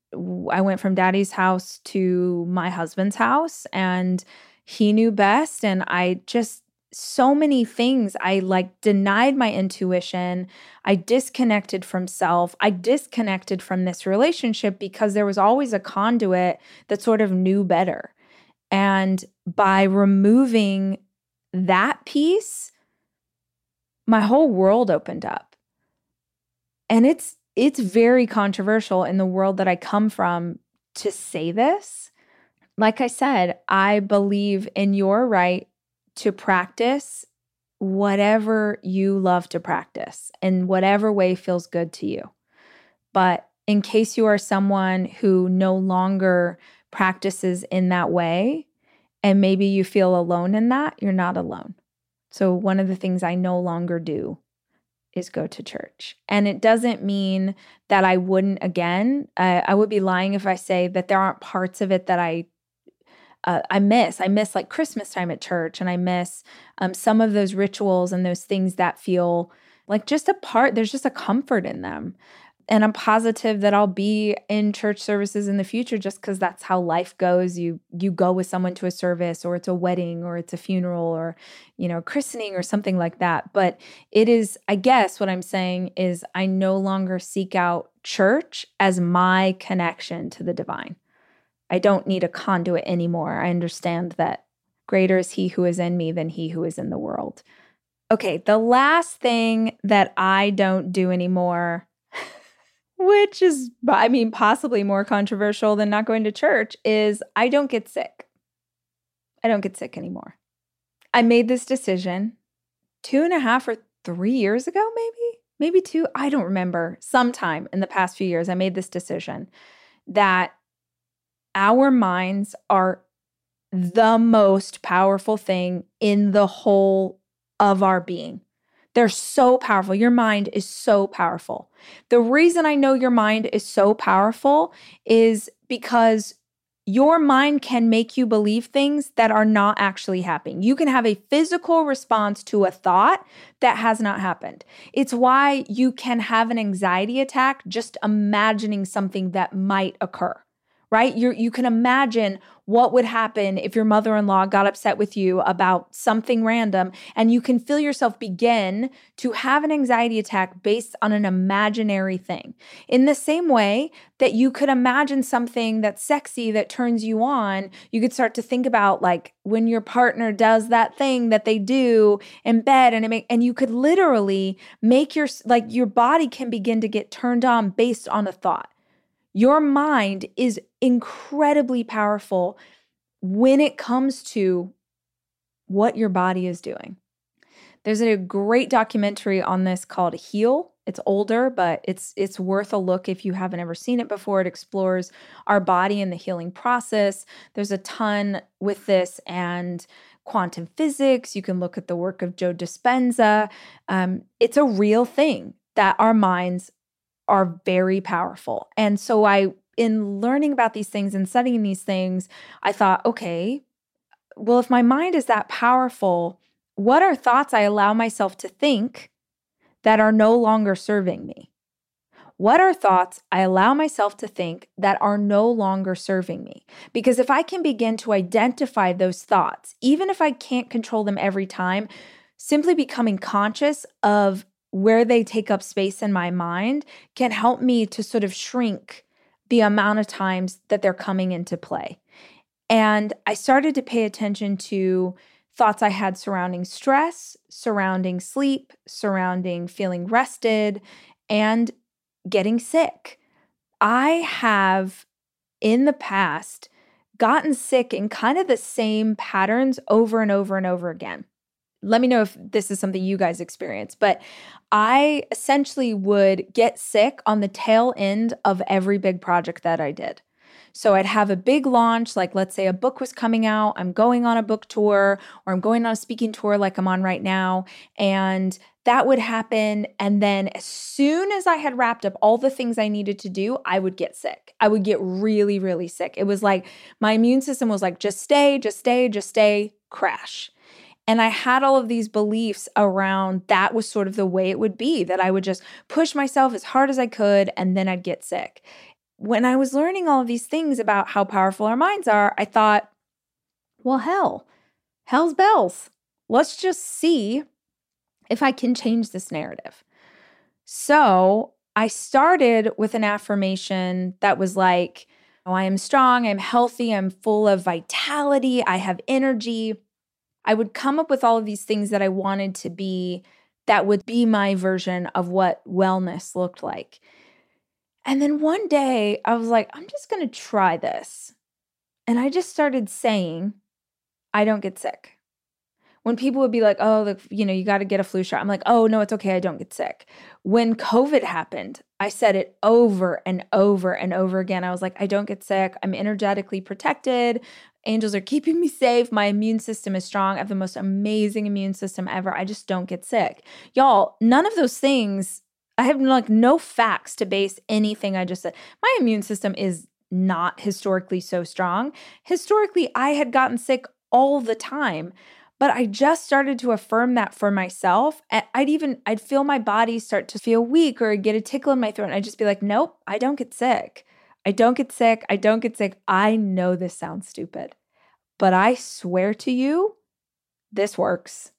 I went from daddy's house to my husband's house and he knew best. And I just, so many things. I like denied my intuition. I disconnected from self. I disconnected from this relationship because there was always a conduit that sort of knew better. And by removing that piece, my whole world opened up. And it's it's very controversial in the world that I come from to say this. Like I said, I believe in your right to practice whatever you love to practice in whatever way feels good to you. But in case you are someone who no longer practices in that way, and maybe you feel alone in that, you're not alone. So, one of the things I no longer do is go to church. And it doesn't mean that I wouldn't again. Uh, I would be lying if I say that there aren't parts of it that I uh, I miss. I miss like Christmas time at church, and I miss um, some of those rituals and those things that feel like just a part. There's just a comfort in them. And I'm positive that I'll be in church services in the future just cuz that's how life goes. You you go with someone to a service or it's a wedding or it's a funeral or you know, christening or something like that. But it is I guess what I'm saying is I no longer seek out church as my connection to the divine. I don't need a conduit anymore. I understand that greater is he who is in me than he who is in the world. Okay, the last thing that I don't do anymore, which is, I mean, possibly more controversial than not going to church, is I don't get sick. I don't get sick anymore. I made this decision two and a half or three years ago, maybe, maybe two. I don't remember. Sometime in the past few years, I made this decision that our minds are the most powerful thing in the whole of our being. They're so powerful. Your mind is so powerful. The reason I know your mind is so powerful is because your mind can make you believe things that are not actually happening. You can have a physical response to a thought that has not happened. It's why you can have an anxiety attack just imagining something that might occur right? You you can imagine what would happen if your mother-in-law got upset with you about something random and you can feel yourself begin to have an anxiety attack based on an imaginary thing. In the same way that you could imagine something that's sexy that turns you on, you could start to think about like when your partner does that thing that they do in bed and it make and you could literally make your like your body can begin to get turned on based on a thought. Your mind is incredibly powerful when it comes to what your body is doing. There's a great documentary on this called Heal. It's older, but it's it's worth a look if you haven't ever seen it before. It explores our body and the healing process. There's a ton with this and quantum physics. You can look at the work of Joe Dispenza. Um, it's a real thing that our minds are very powerful. And so I in learning about these things and studying these things, I thought, okay, well if my mind is that powerful, what are thoughts I allow myself to think that are no longer serving me? What are thoughts I allow myself to think that are no longer serving me? Because if I can begin to identify those thoughts, even if I can't control them every time, simply becoming conscious of where they take up space in my mind can help me to sort of shrink the amount of times that they're coming into play. And I started to pay attention to thoughts I had surrounding stress, surrounding sleep, surrounding feeling rested, and getting sick. I have in the past gotten sick in kind of the same patterns over and over and over again let me know if this is something you guys experience, but I essentially would get sick on the tail end of every big project that I did. So I'd have a big launch, like let's say a book was coming out, I'm going on a book tour, or I'm going on a speaking tour like I'm on right now. And that would happen. And then as soon as I had wrapped up all the things I needed to do, I would get sick. I would get really, really sick. It was like my immune system was like, just stay, just stay, just stay, crash. And I had all of these beliefs around that was sort of the way it would be that I would just push myself as hard as I could and then I'd get sick. When I was learning all of these things about how powerful our minds are, I thought, well, hell, hell's bells. Let's just see if I can change this narrative. So I started with an affirmation that was like, oh, I am strong, I'm healthy, I'm full of vitality, I have energy. I would come up with all of these things that I wanted to be that would be my version of what wellness looked like. And then one day I was like, I'm just going to try this. And I just started saying, I don't get sick. When people would be like, oh, the, you know, you got to get a flu shot. I'm like, oh, no, it's okay. I don't get sick. When COVID happened, I said it over and over and over again. I was like, I don't get sick. I'm energetically protected. Angels are keeping me safe. My immune system is strong. I have the most amazing immune system ever. I just don't get sick. Y'all, none of those things, I have like no facts to base anything I just said. My immune system is not historically so strong. Historically, I had gotten sick all the time. But I just started to affirm that for myself. I'd even, I'd feel my body start to feel weak or get a tickle in my throat. And I'd just be like, nope, I don't get sick. I don't get sick. I don't get sick. I know this sounds stupid, but I swear to you, this works.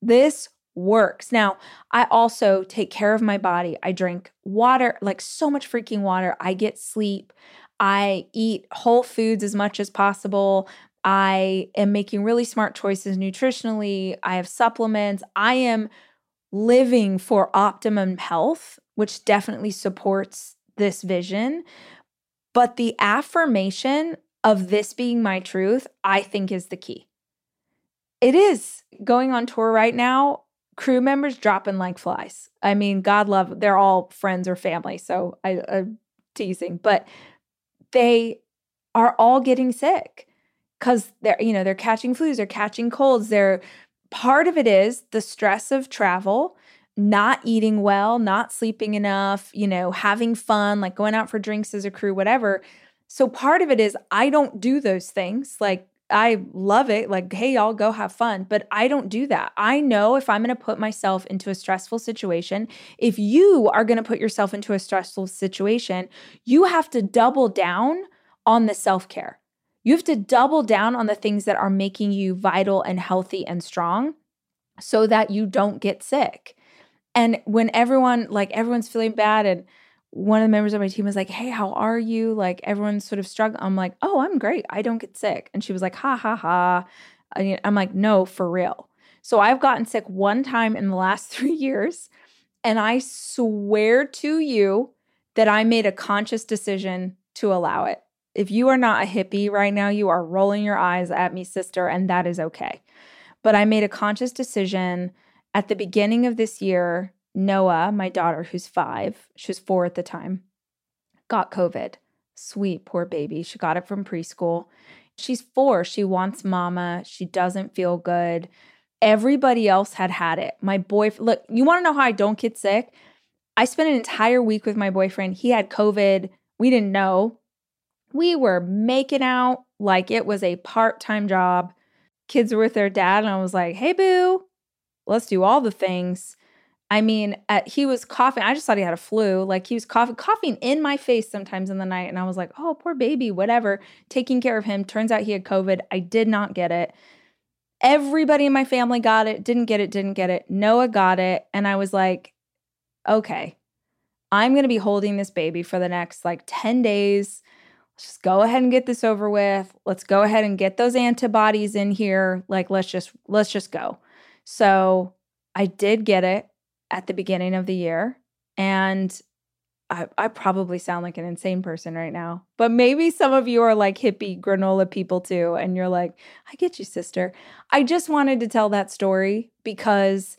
This works. Now, I also take care of my body. I drink water, like so much freaking water. I get sleep. I eat whole foods as much as possible. I am making really smart choices nutritionally. I have supplements. I am living for optimum health, which definitely supports this vision. But the affirmation of this being my truth, I think is the key. It is going on tour right now. Crew members dropping like flies. I mean, God love, they're all friends or family. So I, I'm teasing, but they are all getting sick because they're, you know, they're catching flus, they're catching colds. They're part of it is the stress of travel, not eating well, not sleeping enough, you know, having fun, like going out for drinks as a crew, whatever. So part of it is I don't do those things. Like I love it. Like, hey, y'all go have fun. But I don't do that. I know if I'm going to put myself into a stressful situation, if you are going to put yourself into a stressful situation, you have to double down on the self care. You have to double down on the things that are making you vital and healthy and strong so that you don't get sick. And when everyone, like, everyone's feeling mm-hmm. bad and one of the members of my team was like, Hey, how are you? Like, everyone's sort of struggling. I'm like, Oh, I'm great. I don't get sick. And she was like, Ha ha ha. I'm like, No, for real. So I've gotten sick one time in the last three years. And I swear to you that I made a conscious decision to allow it. If you are not a hippie right now, you are rolling your eyes at me, sister, and that is okay. But I made a conscious decision at the beginning of this year Noah, my daughter, who's five, she was four at the time, got COVID. Sweet, poor baby. She got it from preschool. She's four. She wants mama. She doesn't feel good. Everybody else had had it. My boyfriend, look, you want to know how I don't get sick? I spent an entire week with my boyfriend. He had COVID. We didn't know. We were making out like it was a part time job. Kids were with their dad, and I was like, hey, boo, let's do all the things. I mean, he was coughing. I just thought he had a flu. Like he was coughing, coughing in my face sometimes in the night. And I was like, oh, poor baby, whatever. Taking care of him. Turns out he had COVID. I did not get it. Everybody in my family got it, didn't get it, didn't get it. Noah got it. And I was like, okay, I'm going to be holding this baby for the next like 10 days. Let's just go ahead and get this over with. Let's go ahead and get those antibodies in here. Like, let's just, let's just go. So I did get it at the beginning of the year. And I, I, probably sound like an insane person right now, but maybe some of you are like hippie granola people too. And you're like, I get you, sister. I just wanted to tell that story because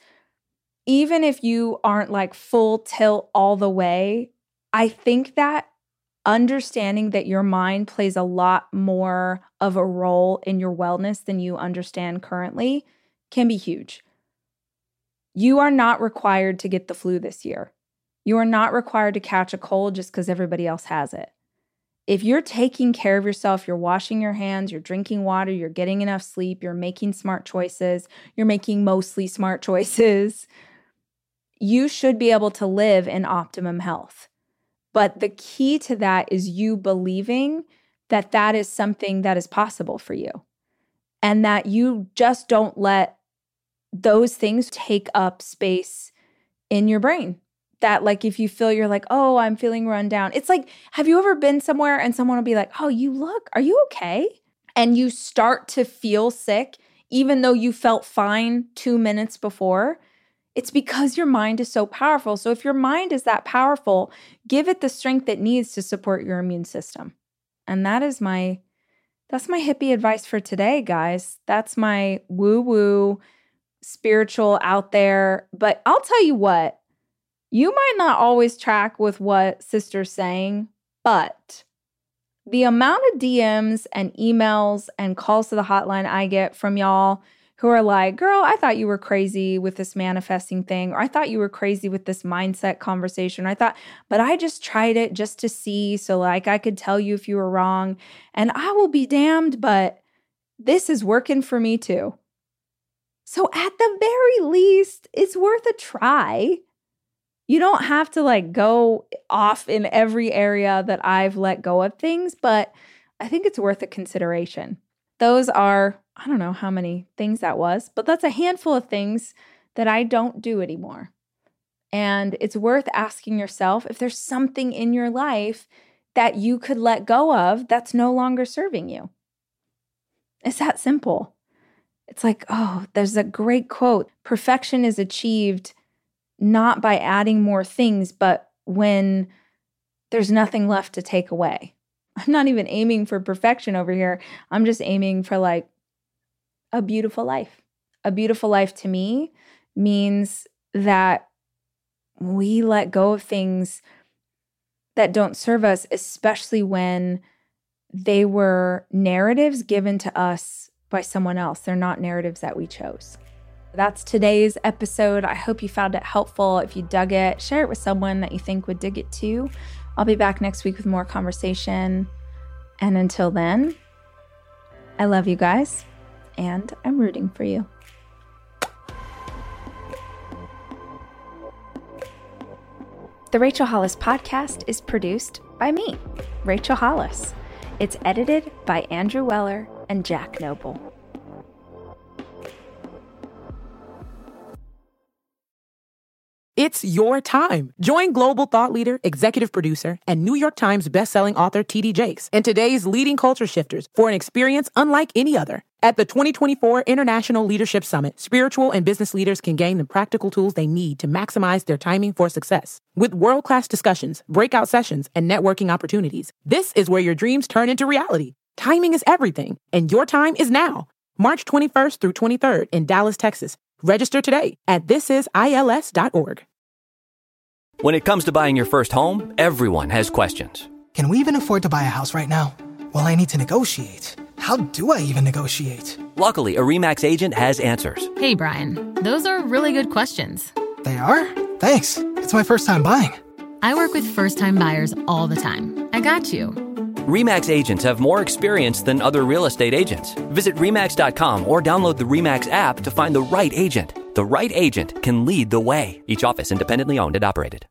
even if you aren't like full tilt all the way, I think that understanding that your mind plays a lot more of a role in your wellness than you understand currently can be huge. You are not required to get the flu this year. You are not required to catch a cold just because everybody else has it. If you're taking care of yourself, you're washing your hands, you're drinking water, you're getting enough sleep, you're making smart choices, you're making mostly smart choices, you should be able to live in optimum health. But the key to that is you believing that that is something that is possible for you and that you just don't let those things take up space in your brain. That, like, if you feel you're like, oh, I'm feeling run down, it's like, have you ever been somewhere and someone will be like, oh, you look, are you okay? And you start to feel sick, even though you felt fine two minutes before. It's because your mind is so powerful. So, if your mind is that powerful, give it the strength it needs to support your immune system. And that is my that's my hippie advice for today, guys. That's my woo woo spiritual out there. But I'll tell you what, you might not always track with what sister's saying, but the amount of DMs and emails and calls to the hotline I get from y'all who are like, girl, I thought you were crazy with this manifesting thing, or I thought you were crazy with this mindset conversation. I thought, but I just tried it just to see. So, like, I could tell you if you were wrong. And I will be damned, but this is working for me too. So, at the very least, it's worth a try. You don't have to like go off in every area that I've let go of things, but I think it's worth a consideration. Those are, I don't know how many things that was, but that's a handful of things that I don't do anymore. And it's worth asking yourself if there's something in your life that you could let go of that's no longer serving you. It's that simple. It's like, oh, there's a great quote perfection is achieved not by adding more things, but when there's nothing left to take away. I'm not even aiming for perfection over here. I'm just aiming for like a beautiful life. A beautiful life to me means that we let go of things that don't serve us, especially when they were narratives given to us by someone else. They're not narratives that we chose. That's today's episode. I hope you found it helpful. If you dug it, share it with someone that you think would dig it too. I'll be back next week with more conversation. And until then, I love you guys and I'm rooting for you. The Rachel Hollis podcast is produced by me, Rachel Hollis. It's edited by Andrew Weller and Jack Noble. It's your time. Join global thought leader, executive producer, and New York Times bestselling author TD Jakes and today's leading culture shifters for an experience unlike any other. At the 2024 International Leadership Summit, spiritual and business leaders can gain the practical tools they need to maximize their timing for success. With world class discussions, breakout sessions, and networking opportunities, this is where your dreams turn into reality. Timing is everything, and your time is now. March 21st through 23rd in Dallas, Texas. Register today at thisisils.org. When it comes to buying your first home, everyone has questions. Can we even afford to buy a house right now? Well, I need to negotiate. How do I even negotiate? Luckily, a REMAX agent has answers. Hey, Brian, those are really good questions. They are? Thanks. It's my first time buying. I work with first time buyers all the time. I got you. REMAX agents have more experience than other real estate agents. Visit REMAX.com or download the REMAX app to find the right agent. The right agent can lead the way. Each office independently owned and operated.